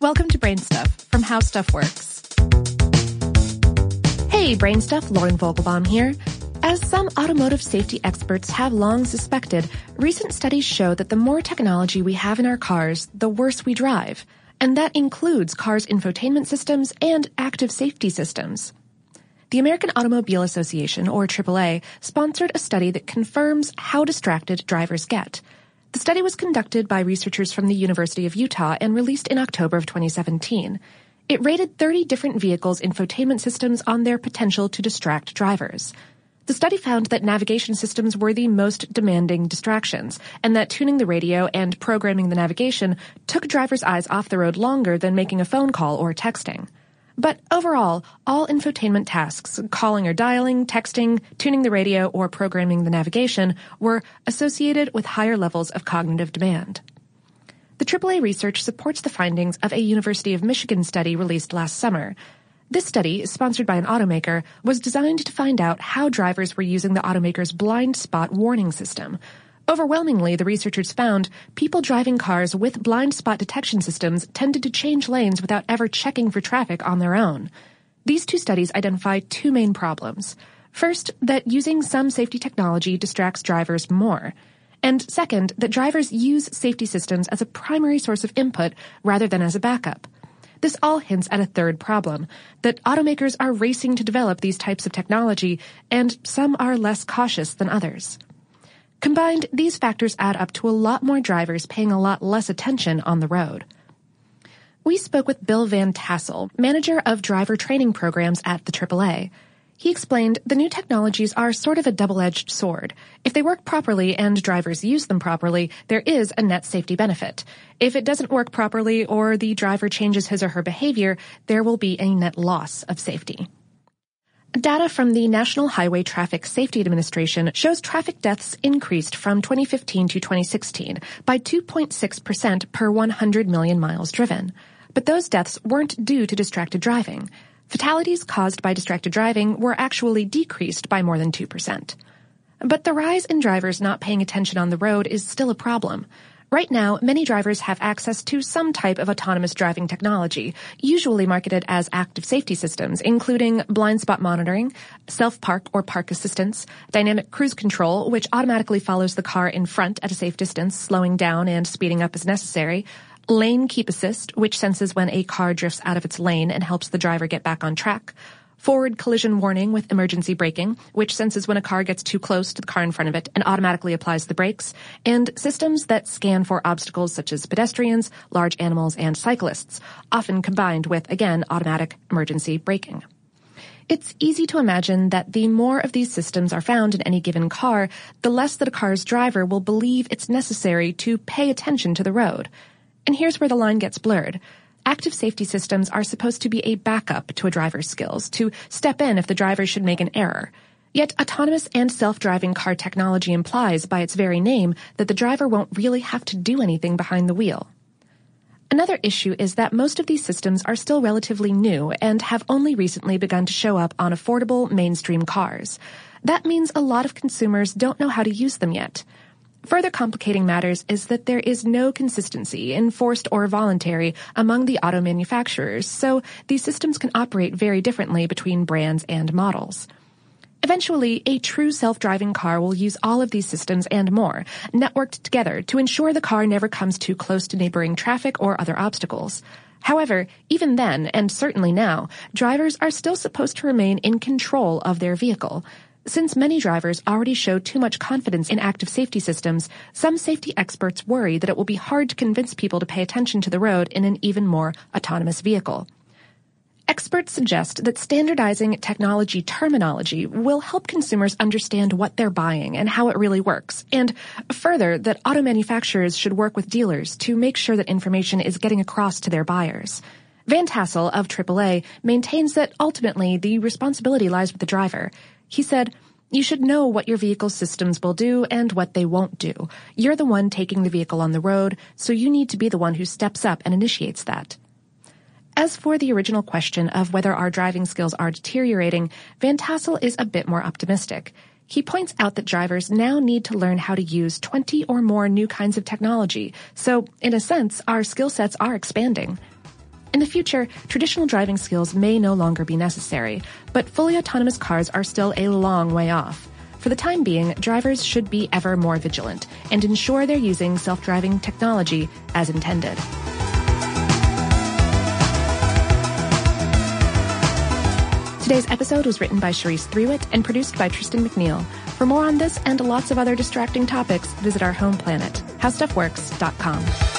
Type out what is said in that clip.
Welcome to BrainStuff from How Stuff Works. Hey, BrainStuff, Lauren Vogelbaum here. As some automotive safety experts have long suspected, recent studies show that the more technology we have in our cars, the worse we drive. And that includes cars' infotainment systems and active safety systems. The American Automobile Association, or AAA, sponsored a study that confirms how distracted drivers get. The study was conducted by researchers from the University of Utah and released in October of 2017. It rated 30 different vehicles' infotainment systems on their potential to distract drivers. The study found that navigation systems were the most demanding distractions, and that tuning the radio and programming the navigation took drivers' eyes off the road longer than making a phone call or texting. But overall, all infotainment tasks, calling or dialing, texting, tuning the radio, or programming the navigation, were associated with higher levels of cognitive demand. The AAA research supports the findings of a University of Michigan study released last summer. This study, sponsored by an automaker, was designed to find out how drivers were using the automaker's blind spot warning system, Overwhelmingly, the researchers found people driving cars with blind spot detection systems tended to change lanes without ever checking for traffic on their own. These two studies identify two main problems. First, that using some safety technology distracts drivers more. And second, that drivers use safety systems as a primary source of input rather than as a backup. This all hints at a third problem, that automakers are racing to develop these types of technology, and some are less cautious than others. Combined, these factors add up to a lot more drivers paying a lot less attention on the road. We spoke with Bill Van Tassel, manager of driver training programs at the AAA. He explained the new technologies are sort of a double-edged sword. If they work properly and drivers use them properly, there is a net safety benefit. If it doesn't work properly or the driver changes his or her behavior, there will be a net loss of safety. Data from the National Highway Traffic Safety Administration shows traffic deaths increased from 2015 to 2016 by 2.6% per 100 million miles driven. But those deaths weren't due to distracted driving. Fatalities caused by distracted driving were actually decreased by more than 2%. But the rise in drivers not paying attention on the road is still a problem. Right now, many drivers have access to some type of autonomous driving technology, usually marketed as active safety systems, including blind spot monitoring, self-park or park assistance, dynamic cruise control, which automatically follows the car in front at a safe distance, slowing down and speeding up as necessary, lane keep assist, which senses when a car drifts out of its lane and helps the driver get back on track, forward collision warning with emergency braking, which senses when a car gets too close to the car in front of it and automatically applies the brakes, and systems that scan for obstacles such as pedestrians, large animals, and cyclists, often combined with, again, automatic emergency braking. It's easy to imagine that the more of these systems are found in any given car, the less that a car's driver will believe it's necessary to pay attention to the road. And here's where the line gets blurred. Active safety systems are supposed to be a backup to a driver's skills, to step in if the driver should make an error. Yet autonomous and self-driving car technology implies by its very name that the driver won't really have to do anything behind the wheel. Another issue is that most of these systems are still relatively new and have only recently begun to show up on affordable mainstream cars. That means a lot of consumers don't know how to use them yet. Further complicating matters is that there is no consistency, enforced or voluntary, among the auto manufacturers, so these systems can operate very differently between brands and models. Eventually, a true self-driving car will use all of these systems and more, networked together to ensure the car never comes too close to neighboring traffic or other obstacles. However, even then, and certainly now, drivers are still supposed to remain in control of their vehicle. Since many drivers already show too much confidence in active safety systems, some safety experts worry that it will be hard to convince people to pay attention to the road in an even more autonomous vehicle. Experts suggest that standardizing technology terminology will help consumers understand what they're buying and how it really works, and further that auto manufacturers should work with dealers to make sure that information is getting across to their buyers. Van Tassel of AAA maintains that ultimately the responsibility lies with the driver. He said, you should know what your vehicle's systems will do and what they won't do. You're the one taking the vehicle on the road, so you need to be the one who steps up and initiates that. As for the original question of whether our driving skills are deteriorating, Van Tassel is a bit more optimistic. He points out that drivers now need to learn how to use 20 or more new kinds of technology, so in a sense, our skill sets are expanding. In the future, traditional driving skills may no longer be necessary, but fully autonomous cars are still a long way off. For the time being, drivers should be ever more vigilant and ensure they're using self-driving technology as intended. Today's episode was written by Cherise Threewitt and produced by Tristan McNeil. For more on this and lots of other distracting topics, visit our home planet, howstuffworks.com.